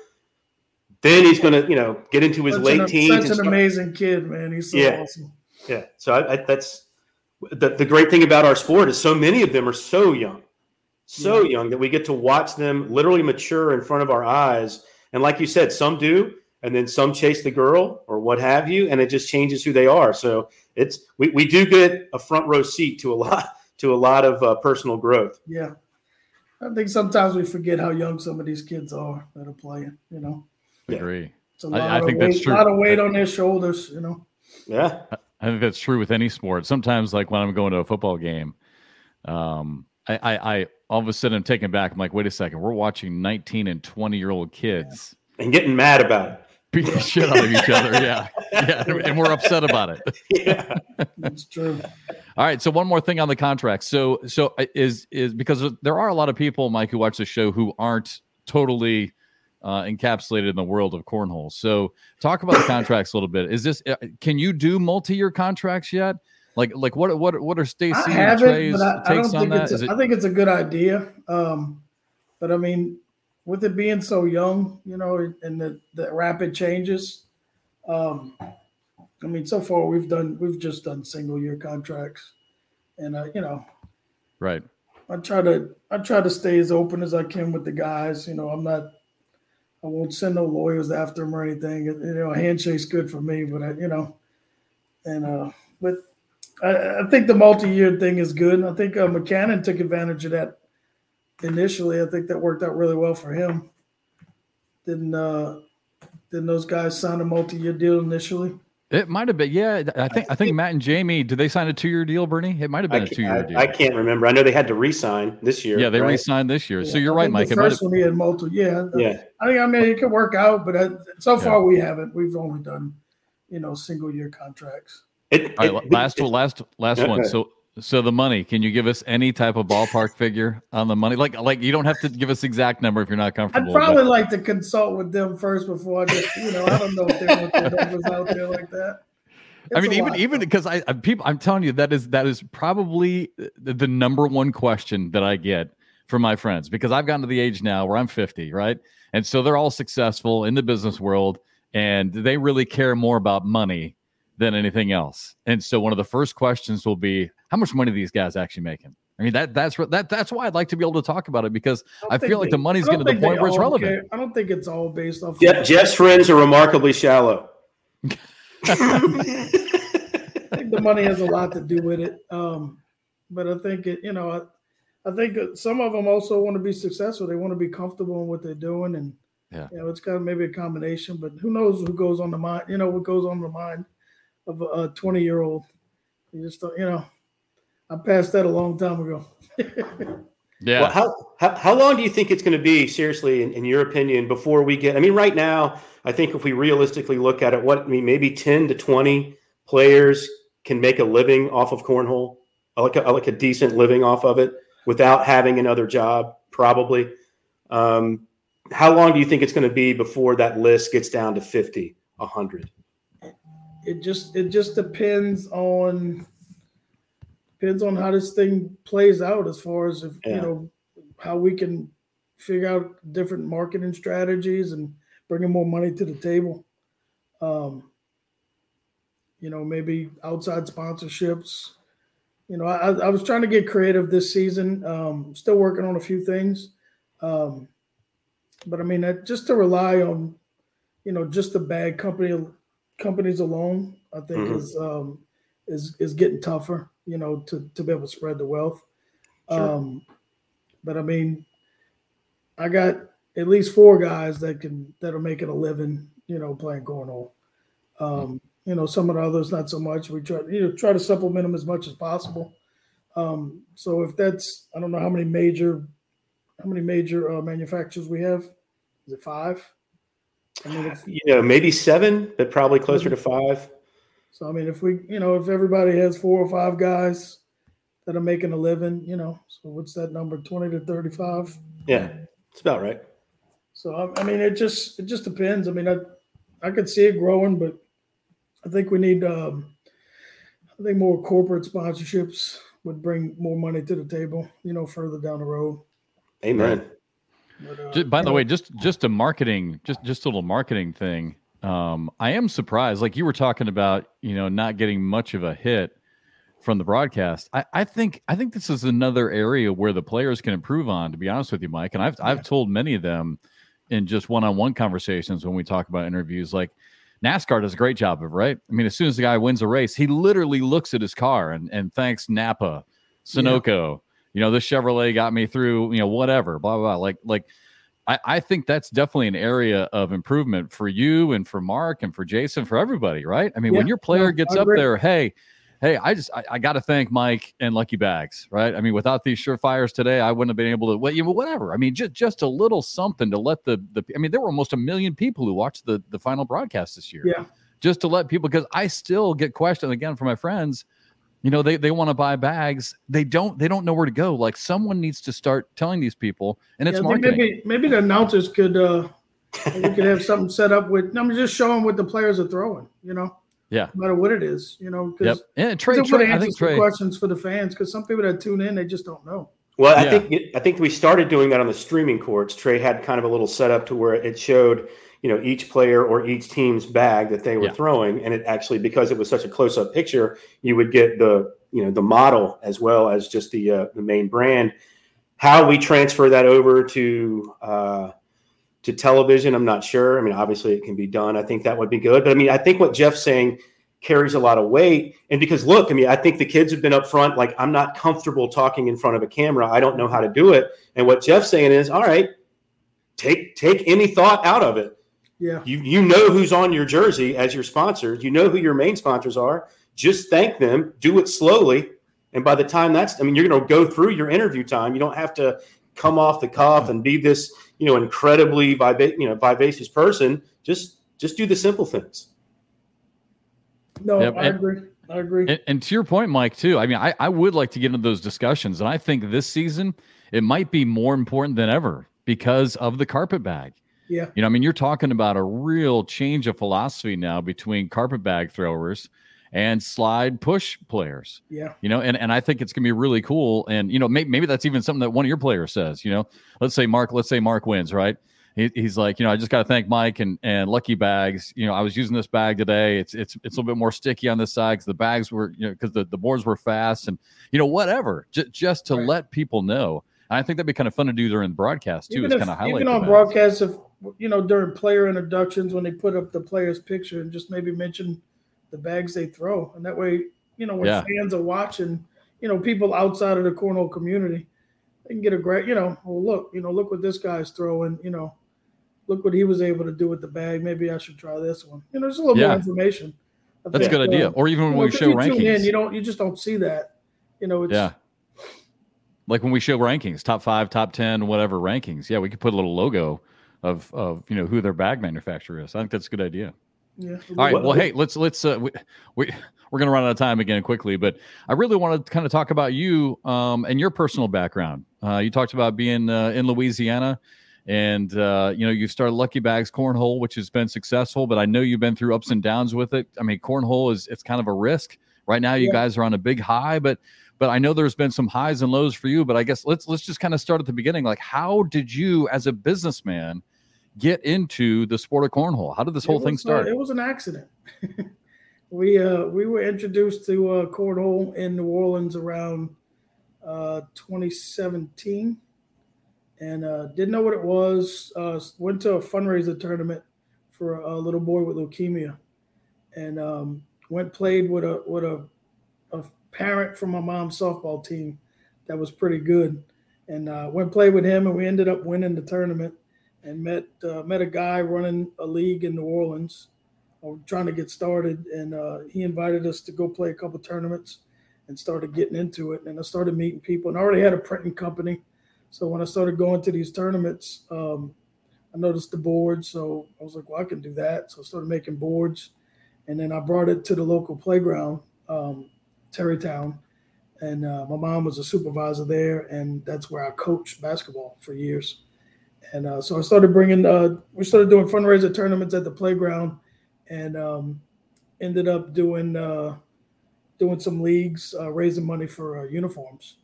Then he's going to, you know, get into his such late an, teens. Such an amazing kid, man. He's so yeah. awesome. Yeah. So I, I, that's the, the great thing about our sport is so many of them are so young, so yeah. young that we get to watch them literally mature in front of our eyes. And like you said, some do, and then some chase the girl or what have you, and it just changes who they are. So it's we, we do get a front row seat to a lot to a lot of uh, personal growth. Yeah, I think sometimes we forget how young some of these kids are that are playing. You know, I agree. It's a lot I, I think weight, that's true. A lot of weight on their shoulders. You know. Yeah. I think that's true with any sport. Sometimes, like when I'm going to a football game, um, I, I, I all of a sudden I'm taken back. I'm like, wait a second, we're watching 19 and 20 year old kids and getting mad about it, beating the shit out of each other. Yeah, yeah, and we're upset about it. Yeah, that's true. All right, so one more thing on the contract. So, so uh, is is because there are a lot of people, Mike, who watch the show who aren't totally uh, encapsulated in the world of cornhole. So, talk about the contracts a little bit. Is this uh, can you do multi-year contracts yet? Like, like what what what are Stacy and Trey's I, takes I on that? A, it... I think it's a good idea. Um, but I mean, with it being so young, you know, and the, the rapid changes, um, I mean, so far we've done we've just done single year contracts, and uh, you know, right. I try to I try to stay as open as I can with the guys. You know, I'm not I won't send no lawyers after him or anything. You know, a handshake's good for me, but I, you know, and uh, but I, I think the multi-year thing is good. I think uh, McCannon took advantage of that initially. I think that worked out really well for him. Didn't uh, didn't those guys sign a multi-year deal initially? It might have been, yeah. I think I think Matt and Jamie did they sign a two year deal, Bernie? It might have been a two year deal. I can't remember. I know they had to re-sign this year. Yeah, they right? re-signed this year. Yeah, so you're right, Mike. The first one he had multiple. Yeah, yeah. I think I mean it could work out, but uh, so far yeah. we haven't. We've only done, you know, single year contracts. It, All right, it, last it, last last one. So so the money, can you give us any type of ballpark figure on the money? Like like you don't have to give us exact number if you're not comfortable. I'd probably but... like to consult with them first before I just, you know, I don't know if they want their numbers out there like that. It's I mean, even even because I, I people, I'm telling you that is that is probably the, the number one question that I get from my friends because I've gotten to the age now where I'm 50, right? And so they're all successful in the business world, and they really care more about money than anything else. And so one of the first questions will be, how much money these guys actually making? I mean that that's that that's why I'd like to be able to talk about it because I, I feel like they, the money's getting to the point where it's relevant. Care. I don't think it's all based off. Yeah, Jeff's friends are remarkably shallow. I think the money has a lot to do with it. Um, but I think it, you know, I, I think some of them also want to be successful. They want to be comfortable in what they're doing, and yeah, you know, it's kind of maybe a combination. But who knows who goes on the mind? You know, what goes on the mind of a twenty-year-old? You just don't, you know. I passed that a long time ago. yeah. Well, how, how how long do you think it's going to be, seriously, in, in your opinion, before we get? I mean, right now I think if we realistically look at it, what I mean, maybe 10 to 20 players can make a living off of cornhole, like a, like a decent living off of it without having another job, probably. Um, how long do you think it's going to be before that list gets down to 50, 100? It just it just depends on depends on how this thing plays out as far as if yeah. you know how we can figure out different marketing strategies and bringing more money to the table. Um, you know, maybe outside sponsorships. You know, I, I was trying to get creative this season. Um, still working on a few things, um, but I mean, just to rely on, you know, just the bad company companies alone, I think mm-hmm. is um, is is getting tougher. You know, to to be able to spread the wealth. Sure. Um, but I mean, I got at least four guys that can that are making a living, you know, playing cornhole. Um, You know, some of the others not so much. We try you know try to supplement them as much as possible. Um, so if that's I don't know how many major how many major uh, manufacturers we have. Is it five? I mean, if, you know, maybe seven, but probably closer to five. So I mean, if we, you know, if everybody has four or five guys that are making a living, you know, so what's that number? Twenty to thirty-five. Yeah, it's about right. So I, I mean, it just it just depends. I mean, I I could see it growing, but I think we need. Um, I think more corporate sponsorships would bring more money to the table. You know, further down the road. Amen. But, uh, just, by the way, just just a marketing, just just a little marketing thing. Um, I am surprised. Like you were talking about, you know, not getting much of a hit from the broadcast. I, I think I think this is another area where the players can improve on. To be honest with you, Mike, and I've yeah. I've told many of them in just one-on-one conversations when we talk about interviews, like NASCAR does a great job of right. I mean, as soon as the guy wins a race, he literally looks at his car and and thanks Napa, Sunoco. Yeah you know, this Chevrolet got me through, you know, whatever, blah, blah, blah. Like, like, I, I think that's definitely an area of improvement for you and for Mark and for Jason, for everybody, right? I mean, yeah, when your player gets up there, hey, hey, I just I, I got to thank Mike and Lucky Bags, right? I mean, without these surefires today, I wouldn't have been able to. Well, you know, whatever. I mean, just just a little something to let the the. I mean, there were almost a million people who watched the the final broadcast this year. Yeah. Just to let people, because I still get questioned again from my friends you know they, they want to buy bags they don't they don't know where to go like someone needs to start telling these people and it's yeah, marketing maybe maybe the announcers could uh we could have something set up with i'm just showing what the players are throwing you know yeah no matter what it is you know because yep. yeah, Trey, Trey, I think Trey. questions for the fans because some people that tune in they just don't know well i yeah. think i think we started doing that on the streaming courts trey had kind of a little setup to where it showed you know each player or each team's bag that they were yeah. throwing. And it actually because it was such a close-up picture you would get the you know the model as well as just the uh, the main brand. How we transfer that over to uh, to television i'm not sure. I mean obviously it can be done. I think that would be good. But i mean i think what jeff's saying carries a lot of weight. And because look i mean i think the kids have been up front. Like i'm not comfortable talking in front of a camera. I don't know how to do it. And what jeff's saying is all right take take any thought out of it yeah. You you know who's on your jersey as your sponsors. You know who your main sponsors are. Just thank them. Do it slowly. And by the time that's, I mean, you're going to go through your interview time. You don't have to come off the cuff and be this, you know, incredibly viva- you know, vivacious person. Just just do the simple things. No, yep. I and, agree. I agree. And, and, to your point, Mike, too. I mean, I, I would like to get into those discussions, and I think this season it might be more important than ever because of the carpet bag. Yeah. You know, I mean, you're talking about a real change of philosophy now between carpet bag throwers and slide push players. Yeah. You know, and, and I think it's going to be really cool. And, you know, maybe, maybe that's even something that one of your players says, you know, let's say Mark, let's say Mark wins, right? He, he's like, you know, I just got to thank Mike and, and Lucky Bags. You know, I was using this bag today. It's, it's, it's a little bit more sticky on this side because the bags were, you know, because the, the boards were fast and, you know, whatever, J- just to right. let people know. And I think that'd be kind of fun to do during broadcast too, even is kind of highlight. Even on broadcast, if you know, during player introductions when they put up the player's picture and just maybe mention the bags they throw. And that way, you know, when yeah. fans are watching, you know, people outside of the cornhole community, they can get a great, you know, well, look, you know, look what this guy's throwing, you know, look what he was able to do with the bag. Maybe I should try this one. You know, there's a little yeah. more information. That's a good idea. Or even when know, we show you rankings. In, you don't, you just don't see that. You know, it's, yeah like when we show rankings, top five, top ten, whatever rankings. Yeah, we could put a little logo of of you know who their bag manufacturer is. I think that's a good idea. Yeah. All right. Well, hey, let's let's uh, we, we we're gonna run out of time again quickly, but I really want to kind of talk about you um, and your personal background. Uh, you talked about being uh, in Louisiana, and uh, you know you started Lucky Bags Cornhole, which has been successful. But I know you've been through ups and downs with it. I mean, cornhole is it's kind of a risk. Right now, you yeah. guys are on a big high, but but I know there's been some highs and lows for you. But I guess let's let's just kind of start at the beginning. Like, how did you, as a businessman, get into the sport of cornhole? How did this whole thing start? Uh, it was an accident. we uh, we were introduced to uh, cornhole in New Orleans around uh, 2017, and uh, didn't know what it was. Uh, went to a fundraiser tournament for a, little boy with leukemia, and um, went played with a with a, a parent from my mom's softball team that was pretty good, and uh, went play with him, and we ended up winning the tournament and met uh, met a guy running a league in New Orleans were trying to get started, and uh, he invited us to go play a couple tournaments and started getting into it. And I started meeting people, and I already had a printing company. So when I started going to these tournaments, um, I noticed the boards. So I was like, well, I can do that. So I started making boards, and then I brought it to the local playground, um, Terrytown, and uh, my mom was a supervisor there, and that's where I coached basketball for years. And uh, so I started bringing, uh, we started doing fundraiser tournaments at the playground, and um, ended up doing uh, doing some leagues, uh, raising money for uh, uniforms,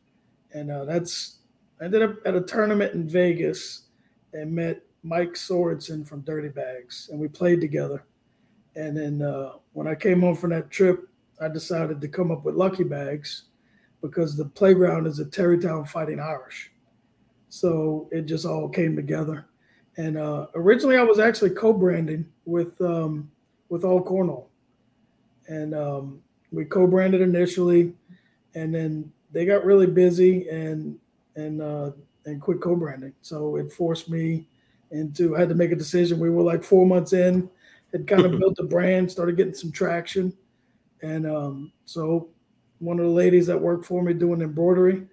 and that's I ended up at a tournament in Vegas and met Mike Sorensen from Dirty Bags, and we played together. And then when I came home from that trip, I decided to come up with Lucky Bags because the playground is a Terrytown Fighting Irish. So it just all came together. And uh, originally, I was actually co-branding with um, with All Cornhole, and um, we co-branded initially, and then they got really busy and and uh, and quit co-branding. So it forced me into I had to make a decision. We were like four months in, had kind of built a brand, started getting some traction, and um, so one of the ladies that worked for me doing embroidery.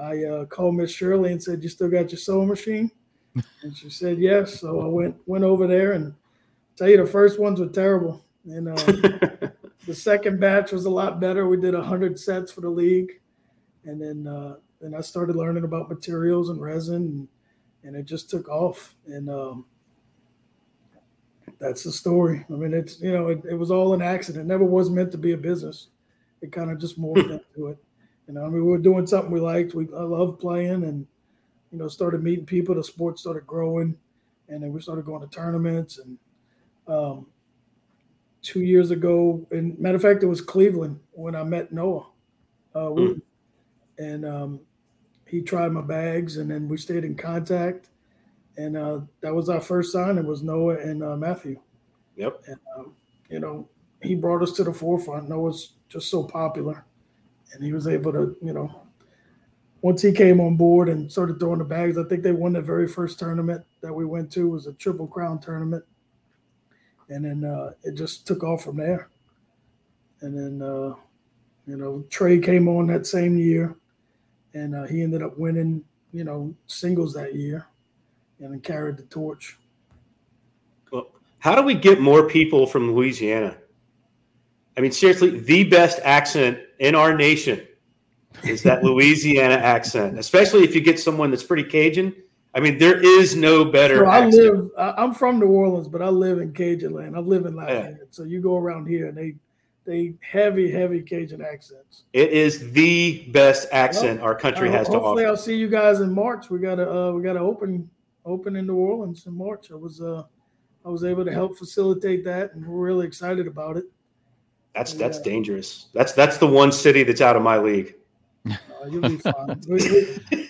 I uh, called Miss Shirley and said, "You still got your sewing machine?" and she said yes. So I went went over there and tell you the first ones were terrible, and uh, the second batch was a lot better. We did hundred sets for the league, and then uh, then I started learning about materials and resin, and, and it just took off. And um, that's the story. I mean, it's you know, it, it was all an accident. It never was meant to be a business it kind of just morphed into it. You know, I mean, we were doing something we liked. We I love playing, and you know, started meeting people. The sport started growing, and then we started going to tournaments. And um, two years ago, and matter of fact, it was Cleveland when I met Noah, uh, mm. and um, he tried my bags, and then we stayed in contact. And uh, that was our first sign. It was Noah and uh, Matthew. Yep. And um, you know, he brought us to the forefront. Noah's just so popular, and he was able to, you know, once he came on board and started throwing the bags, I think they won the very first tournament that we went to was a Triple Crown tournament, and then uh, it just took off from there. And then, uh, you know, Trey came on that same year, and uh, he ended up winning, you know, singles that year, and then carried the torch. Well, how do we get more people from Louisiana? I mean, seriously, the best accent in our nation is that Louisiana accent, especially if you get someone that's pretty Cajun. I mean, there is no better. So I live. I'm from New Orleans, but I live in Cajun land. I live in Lafayette, yeah. so you go around here and they they heavy, heavy Cajun accents. It is the best accent well, our country has to offer. Hopefully, I'll see you guys in March. We got a uh, we got to open open in New Orleans in March. I was uh I was able to help facilitate that, and we're really excited about it. That's yeah. that's dangerous. That's that's the one city that's out of my league. Uh, you'll be fine. we,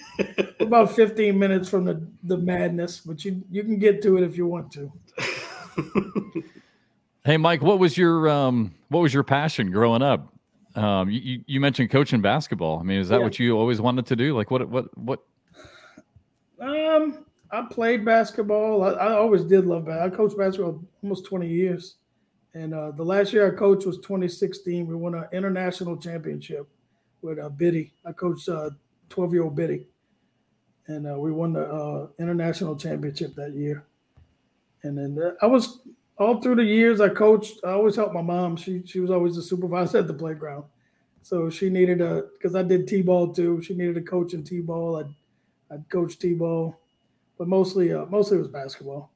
about 15 minutes from the, the madness, but you you can get to it if you want to. hey, Mike, what was your um what was your passion growing up? Um, you, you mentioned coaching basketball. I mean, is that yeah. what you always wanted to do? Like, what what what? Um, I played basketball. I, I always did love basketball. I coached basketball almost 20 years. And uh, the last year I coached was 2016. We won an international championship with uh, Biddy. I coached 12 uh, year old Biddy. And uh, we won the uh, international championship that year. And then I was all through the years I coached, I always helped my mom. She she was always the supervisor at the playground. So she needed a because I did T-ball too. She needed a coach in T-ball. I'd I'd coach T-ball, but mostly uh, mostly it was basketball.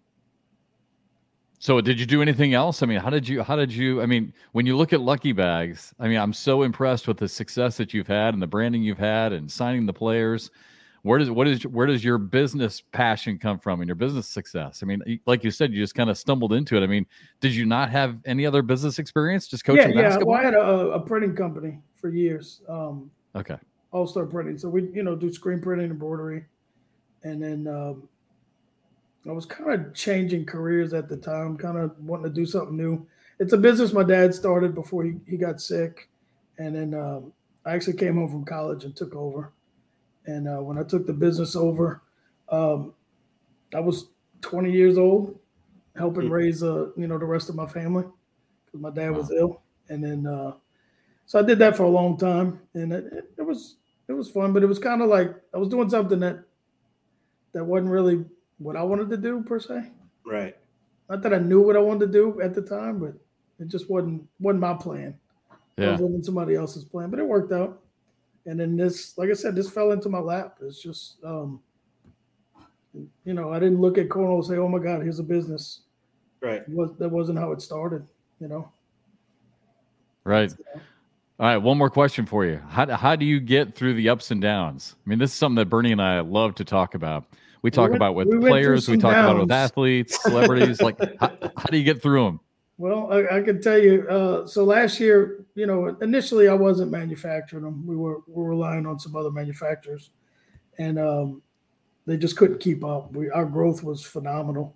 So did you do anything else? I mean, how did you how did you I mean, when you look at Lucky Bags, I mean, I'm so impressed with the success that you've had and the branding you've had and signing the players. Where does what is where does your business passion come from and your business success? I mean, like you said, you just kind of stumbled into it. I mean, did you not have any other business experience just coaching yeah, basketball? Yeah, well, I had a, a printing company for years. Um, okay. All Star Printing. So we, you know, do screen printing, embroidery, and then um, I was kind of changing careers at the time, kind of wanting to do something new. It's a business my dad started before he, he got sick. And then um, I actually came home from college and took over. And uh, when I took the business over, um, I was 20 years old, helping mm-hmm. raise uh, you know the rest of my family. because my dad was ill, and then uh, so I did that for a long time, and it, it, it was it was fun, but it was kind of like I was doing something that that wasn't really what I wanted to do per se. Right. Not that I knew what I wanted to do at the time, but it just wasn't wasn't my plan. I Yeah. was living somebody else's plan, but it worked out. And then this, like I said, this fell into my lap. It's just, um, you know, I didn't look at cornhole and say, "Oh my God, here's a business." Right. Was that wasn't how it started, you know. Right. All right. One more question for you. How, how do you get through the ups and downs? I mean, this is something that Bernie and I love to talk about. We talk went- about with we players, we talk about with athletes, celebrities. like, how, how do you get through them? Well, I, I can tell you. Uh, so last year, you know, initially I wasn't manufacturing them. We were we were relying on some other manufacturers, and um, they just couldn't keep up. We, our growth was phenomenal.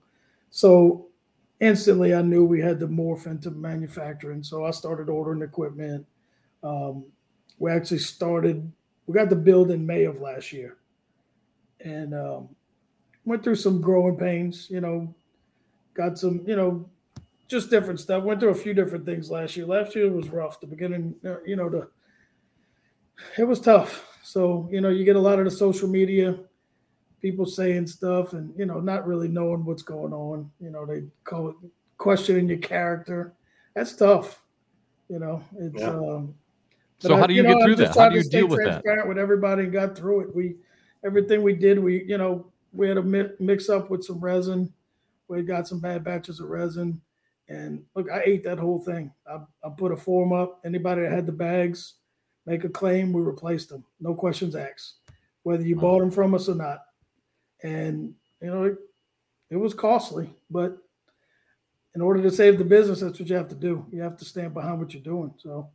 So instantly, I knew we had to morph into manufacturing. So I started ordering equipment. Um, we actually started. We got the build in May of last year, and um, went through some growing pains. You know, got some. You know just different stuff. Went through a few different things last year. Last year was rough. The beginning, uh, you know, the it was tough. So you know, you get a lot of the social media people saying stuff, and you know, not really knowing what's going on. You know, they call it questioning your character. That's tough. You know, it's. Yeah. Um, So how I- do you know, get through that? How do you deal with that? transparent With everybody and got through it. We everything we did, we you know, we had a mi- mix up with some resin. We got some bad batches of resin, and look, I ate that whole thing. I, I put a form up. Anybody that had the bags, make a claim, we replaced them. No questions asked, whether you bought them from us or not. And you know, it, it was costly, but in order to save the business, that's what you have to do. You have to stand behind what you're doing. So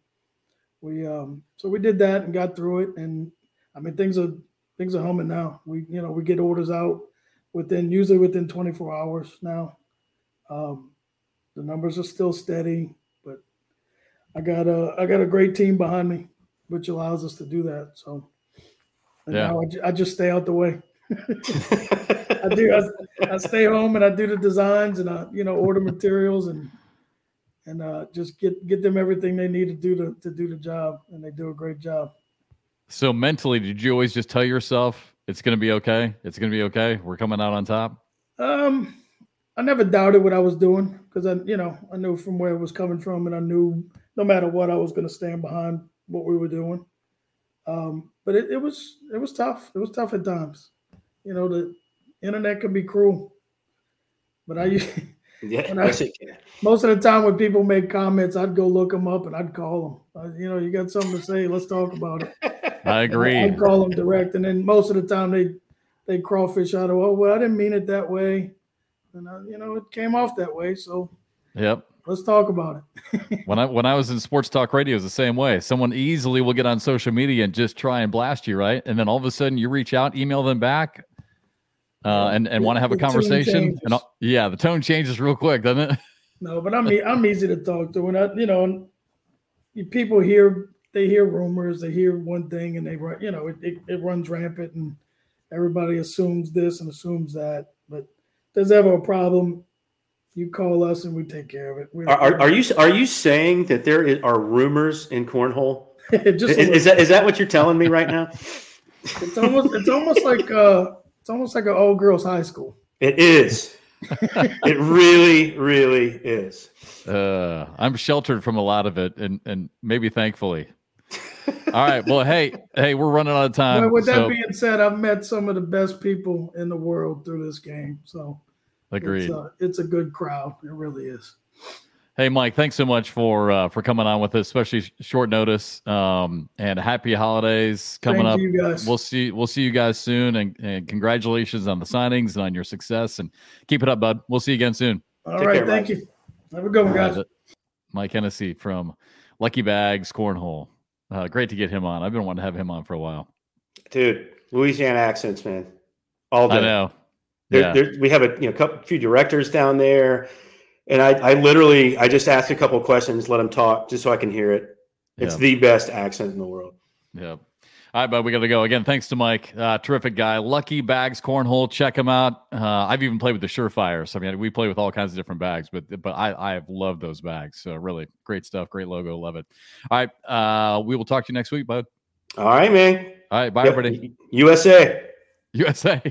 we um so we did that and got through it and I mean things are things are humming now. We you know we get orders out within usually within 24 hours now. Um the numbers are still steady, but I got a I got a great team behind me, which allows us to do that. So and Yeah. now I, I just stay out the way. I do. I, I stay home and I do the designs and I, you know, order materials and and uh, just get get them everything they need to do to, to do the job, and they do a great job. So mentally, did you always just tell yourself it's going to be okay? It's going to be okay. We're coming out on top. Um, I never doubted what I was doing because I, you know, I knew from where it was coming from, and I knew no matter what, I was going to stand behind what we were doing. Um, but it, it was it was tough. It was tough at times. You know, the internet can be cruel. But I yeah. I- yes, it can. most of the time when people make comments, I'd go look them up and I'd call them. Uh, you know, you got something to say? Let's talk about it. I agree. I'd call them direct, and then most of the time they they crawfish out of, oh well, I didn't mean it that way, and uh, you know it came off that way. So Yep. let's talk about it. When I when I was in sports talk radio, it was the same way. Someone easily will get on social media and just try and blast you, right? And then all of a sudden you reach out, email them back, uh, and and The- want to have a conversation. changes. And all- yeah, the tone changes real quick, doesn't it? No, but I'm I'm easy to talk to, and I, you know, people hear they hear rumors, they hear one thing, and they run, you know, it, it, it runs rampant, and everybody assumes this and assumes that. But if there's ever a problem, you call us and we take care of it. We Are, are, are you are you saying that there is, are rumors in cornhole? just Is, is that is that what you're telling me right now? It's almost it's almost like uh it's almost like an old girls high school. It is. it really, really is. Uh, I'm sheltered from a lot of it, and and maybe thankfully. All right. Well, hey, hey, we're running out of time. But with that being said, I've met some of the best people in the world through this game. So agreed. it's, uh, it's a good crowd. It really is. Hey, Mike, thanks so much for uh, for coming on with us, especially sh- short notice. Um, and happy holidays coming Same up. you guys. We'll see. We'll see you guys soon, and, and congratulations on the signings and on your success. And keep it up, bud. We'll see you again soon. All Take right, care, thank Mike. you. Have a good one, guys. Uh, Mike Hennessy from Lucky Bags Cornhole. Uh, great to get him on. I've been wanting to have him on for a while. Dude, Louisiana accents, man. All day. I know. There, Yeah. there, we have a you know couple, few directors down there, and I, I literally I just ask a couple questions, let them talk, just so I can hear it. It's Yeah. the best accent in the world. Yeah. All right, bud, we got to go again. Thanks to Mike, uh, terrific guy. Lucky Bags Cornhole, check him out. Uh, I've even played with the Surefire. So I mean, we play with all kinds of different bags, but but I I have loved those bags. So really great stuff, great logo, love it. All right, uh, we will talk to you next week, bud. All right, man. All right, bye, everybody. USA. USA.